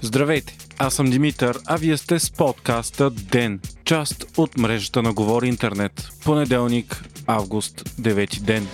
Здравейте, аз съм Димитър, а вие сте с подкаста ДЕН, част от мрежата на Говори Интернет. Понеделник, август, 9 ден.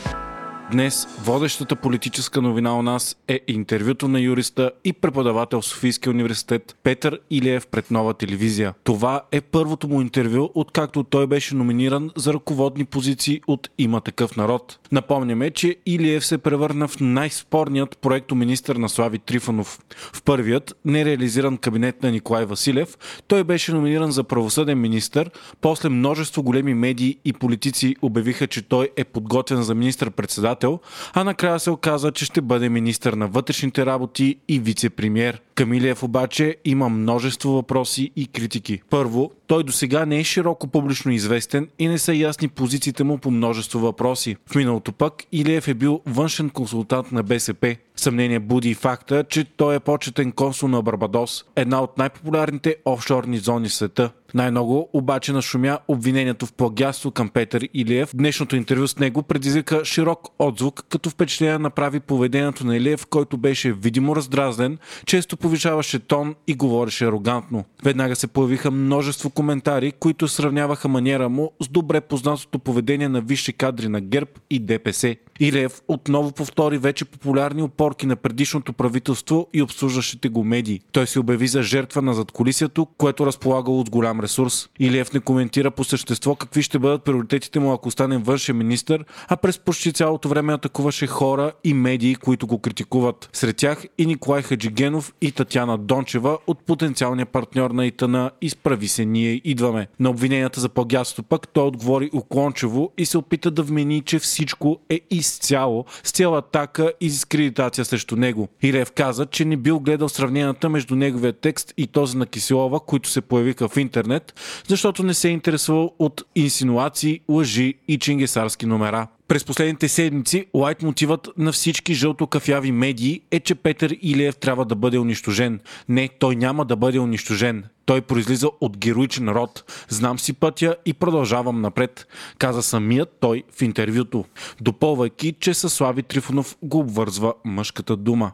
Днес водещата политическа новина у нас е интервюто на юриста и преподавател в Софийския университет Петър Илиев пред нова телевизия. Това е първото му интервю, откакто той беше номиниран за ръководни позиции от Има такъв народ. Напомняме, че Илиев се превърна в най-спорният проекто министър на Слави Трифонов. В първият нереализиран кабинет на Николай Василев той беше номиниран за правосъден министър, после множество големи медии и политици обявиха, че той е подготвен за министър-председател председател, а накрая се оказа, че ще бъде министър на вътрешните работи и вице-премьер. Камилиев обаче има множество въпроси и критики. Първо, той до сега не е широко публично известен и не са ясни позициите му по множество въпроси. В миналото пък Илиев е бил външен консултант на БСП. Съмнение буди и факта, че той е почетен консул на Барбадос, една от най-популярните офшорни зони в света. Най-много обаче нашумя обвинението в плагяство към Петър Илиев. Днешното интервю с него предизвика широк отзвук, като впечатление направи поведението на Илиев, който беше видимо раздразнен, често повишаваше тон и говореше арогантно. Веднага се появиха множество коментари, които сравняваха маниера му с добре познатото поведение на висши кадри на ГЕРБ и ДПС. Илиев отново повтори вече популярни опорки на предишното правителство и обслужващите го медии. Той се обяви за жертва на задколисието, което разполагало от голям ресурс. Илиев не коментира по същество какви ще бъдат приоритетите му, ако стане външен министр, а през почти цялото време атакуваше хора и медии, които го критикуват. Сред тях и Николай Хаджигенов и Татяна Дончева от потенциалния партньор на Итана «Изправи се, ние идваме». На обвиненията за плагиатство пък той отговори уклончево и се опита да вмени, че всичко е изцяло с цяла атака и дискредитация срещу него. Илев каза, че не бил гледал сравненията между неговия текст и този на Киселова, които се появиха в интернет, защото не се е интересувал от инсинуации, лъжи и чингесарски номера. През последните седмици лайт мотивът на всички жълто-кафяви медии е, че Петър Илиев трябва да бъде унищожен. Не, той няма да бъде унищожен. Той произлиза от героичен род. Знам си пътя и продължавам напред, каза самият той в интервюто, допълвайки, че със Слави Трифонов го обвързва мъжката дума.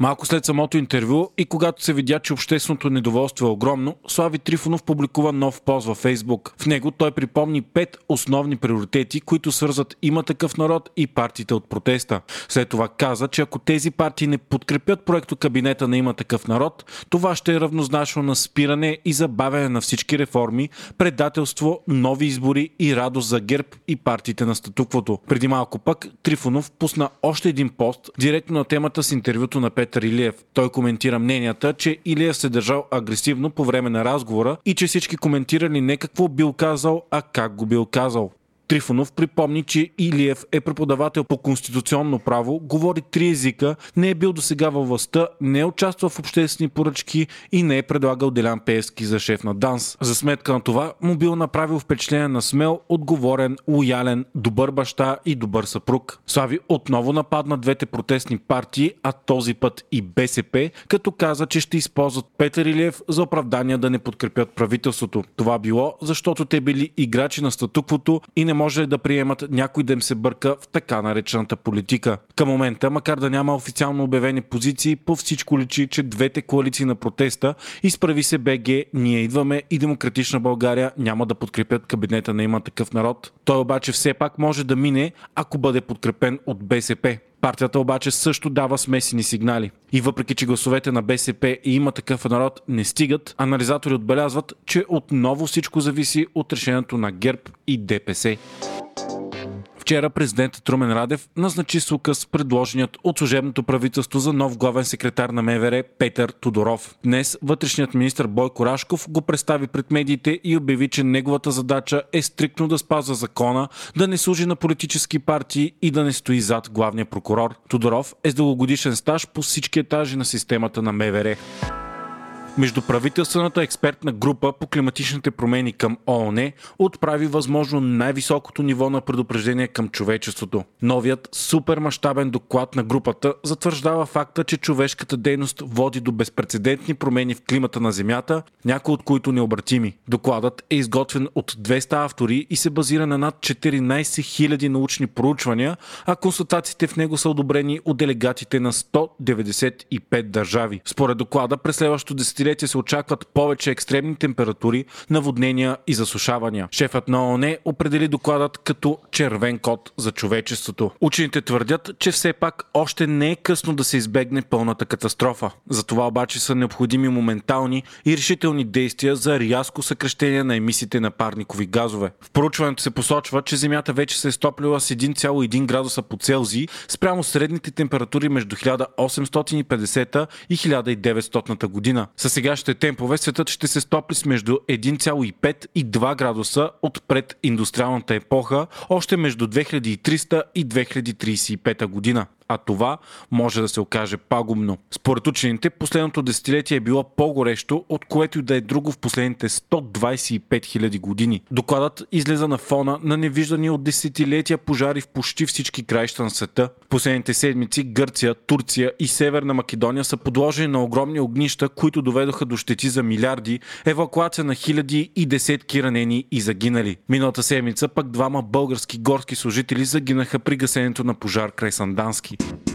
Малко след самото интервю и когато се видя, че общественото недоволство е огромно, Слави Трифонов публикува нов пост във Фейсбук. В него той припомни пет основни приоритети, които свързват има такъв народ и партиите от протеста. След това каза, че ако тези партии не подкрепят проекто кабинета на има такъв народ, това ще е равнозначно на спиране и забавяне на всички реформи, предателство, нови избори и радост за ГЕРБ и партиите на статуквото. Преди малко пък Трифонов пусна още един пост директно на темата с интервюто на Пет Петър Илиев. Той коментира мненията, че Илиев се държал агресивно по време на разговора и че всички коментирали не какво бил казал, а как го бил казал. Трифонов припомни, че Илиев е преподавател по конституционно право, говори три езика, не е бил до сега във властта, не е участвал в обществени поръчки и не е предлагал Делян Пески за шеф на ДАНС. За сметка на това му бил направил впечатление на смел, отговорен, лоялен, добър баща и добър съпруг. Слави отново нападна двете протестни партии, а този път и БСП, като каза, че ще използват Петър Илиев за оправдания да не подкрепят правителството. Това било, защото те били играчи на статуквото и не може да приемат някой да им се бърка в така наречената политика. Към момента, макар да няма официално обявени позиции, по всичко личи, че двете коалиции на протеста изправи се БГ, ние идваме и Демократична България няма да подкрепят кабинета на има такъв народ. Той обаче все пак може да мине, ако бъде подкрепен от БСП. Партията обаче също дава смесени сигнали. И въпреки, че гласовете на БСП и има такъв народ не стигат, анализатори отбелязват, че отново всичко зависи от решението на ГЕРБ и ДПС. Вчера президентът Трумен Радев назначи с указ предложеният от служебното правителство за нов главен секретар на МВР Петър Тодоров. Днес вътрешният министр Бойко Рашков го представи пред медиите и обяви, че неговата задача е стриктно да спазва закона, да не служи на политически партии и да не стои зад главния прокурор. Тодоров е с дългогодишен стаж по всички етажи на системата на МВР. Междуправителствената експертна група по климатичните промени към ООН отправи възможно най-високото ниво на предупреждение към човечеството. Новият супермащабен доклад на групата затвърждава факта, че човешката дейност води до безпредседентни промени в климата на Земята, някои от които необратими. Докладът е изготвен от 200 автори и се базира на над 14 000 научни проучвания, а консултациите в него са одобрени от делегатите на 195 държави. Според доклада, през следващото десетилетие се очакват повече екстремни температури, наводнения и засушавания. Шефът на ООН определи докладът като червен код за човечеството. Учените твърдят, че все пак още не е късно да се избегне пълната катастрофа. Затова обаче са необходими моментални и решителни действия за рязко съкрещение на емисиите на парникови газове. В проучването се посочва, че Земята вече се е стоплила с 1,1 градуса по Целзий спрямо средните температури между 1850 и 1900 година. Сегашните темпове светът ще се стопли с между 1,5 и 2 градуса от прединдустриалната епоха, още между 2300 и 2035 година а това може да се окаже пагубно. Според учените, последното десетилетие е било по-горещо, от което и да е друго в последните 125 000 години. Докладът излеза на фона на невиждани от десетилетия пожари в почти всички краища на света. В последните седмици Гърция, Турция и Северна Македония са подложени на огромни огнища, които доведоха до щети за милиарди, евакуация на хиляди и десетки ранени и загинали. Миналата седмица пък двама български горски служители загинаха при гасенето на пожар край Сандански. Thank you.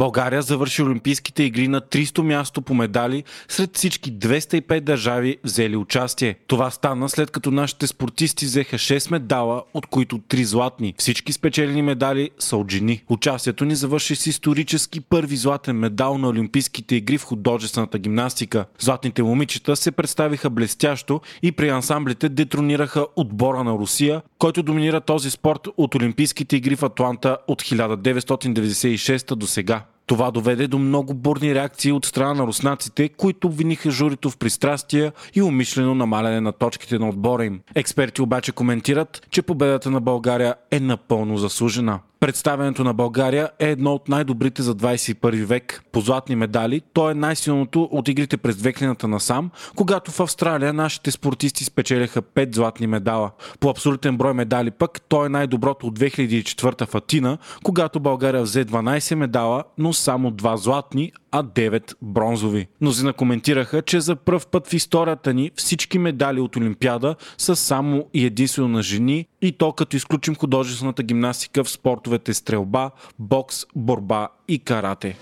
България завърши Олимпийските игри на 300 място по медали сред всички 205 държави взели участие. Това стана след като нашите спортисти взеха 6 медала, от които 3 златни. Всички спечелени медали са от жени. Участието ни завърши с исторически първи златен медал на Олимпийските игри в художествената гимнастика. Златните момичета се представиха блестящо и при ансамблите детронираха отбора на Русия, който доминира този спорт от Олимпийските игри в Атланта от 1996 до сега. Това доведе до много бурни реакции от страна на руснаците, които обвиниха журито в пристрастия и умишлено намаляне на точките на отбора им. Експерти обаче коментират, че победата на България е напълно заслужена. Представянето на България е едно от най-добрите за 21 век. По златни медали, то е най-силното от игрите през 2000-та насам, когато в Австралия нашите спортисти спечелиха 5 златни медала. По абсолютен брой медали пък, то е най-доброто от 2004 в Атина, когато България взе 12 медала, но само 2 златни, а 9 бронзови. Мнозина коментираха, че за първ път в историята ни всички медали от Олимпиада са само и единствено на жени и то като изключим художествената гимнастика в спортовете стрелба, бокс, борба и карате.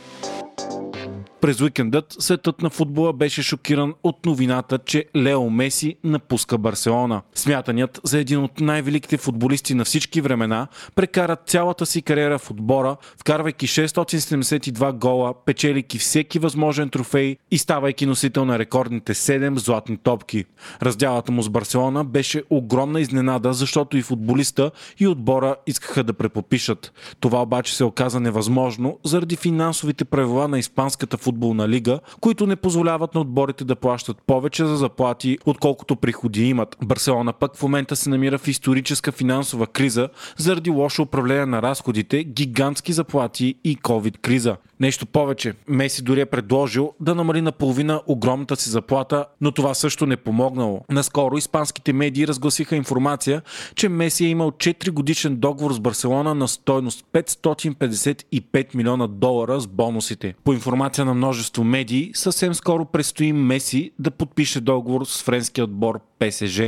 През уикендът светът на футбола беше шокиран от новината, че Лео Меси напуска Барселона. Смятаният за един от най-великите футболисти на всички времена прекара цялата си кариера в отбора, вкарвайки 672 гола, печелики всеки възможен трофей и ставайки носител на рекордните 7 златни топки. Раздялата му с Барселона беше огромна изненада, защото и футболиста и отбора искаха да препопишат. Това обаче се оказа невъзможно заради финансовите правила на испанската футболна лига, които не позволяват на отборите да плащат повече за заплати, отколкото приходи имат. Барселона пък в момента се намира в историческа финансова криза заради лошо управление на разходите, гигантски заплати и COVID-криза. Нещо повече, Меси дори е предложил да намали наполовина огромната си заплата, но това също не помогнало. Наскоро испанските медии разгласиха информация, че Меси е имал 4 годишен договор с Барселона на стойност 555 милиона долара с бонусите. По информация на множество медии, съвсем скоро предстои Меси да подпише договор с френския отбор ПСЖ.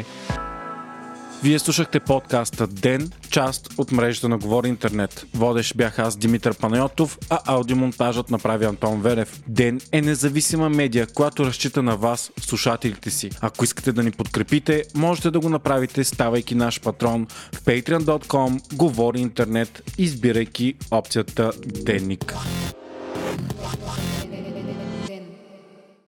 Вие слушахте подкаста Ден, част от мрежата на Говори Интернет. Водещ бях аз Димитър Панайотов, а аудиомонтажът направи Антон Верев. Ден е независима медия, която разчита на вас, слушателите си. Ако искате да ни подкрепите, можете да го направите ставайки наш патрон в patreon.com, Говори Интернет, избирайки опцията Денник.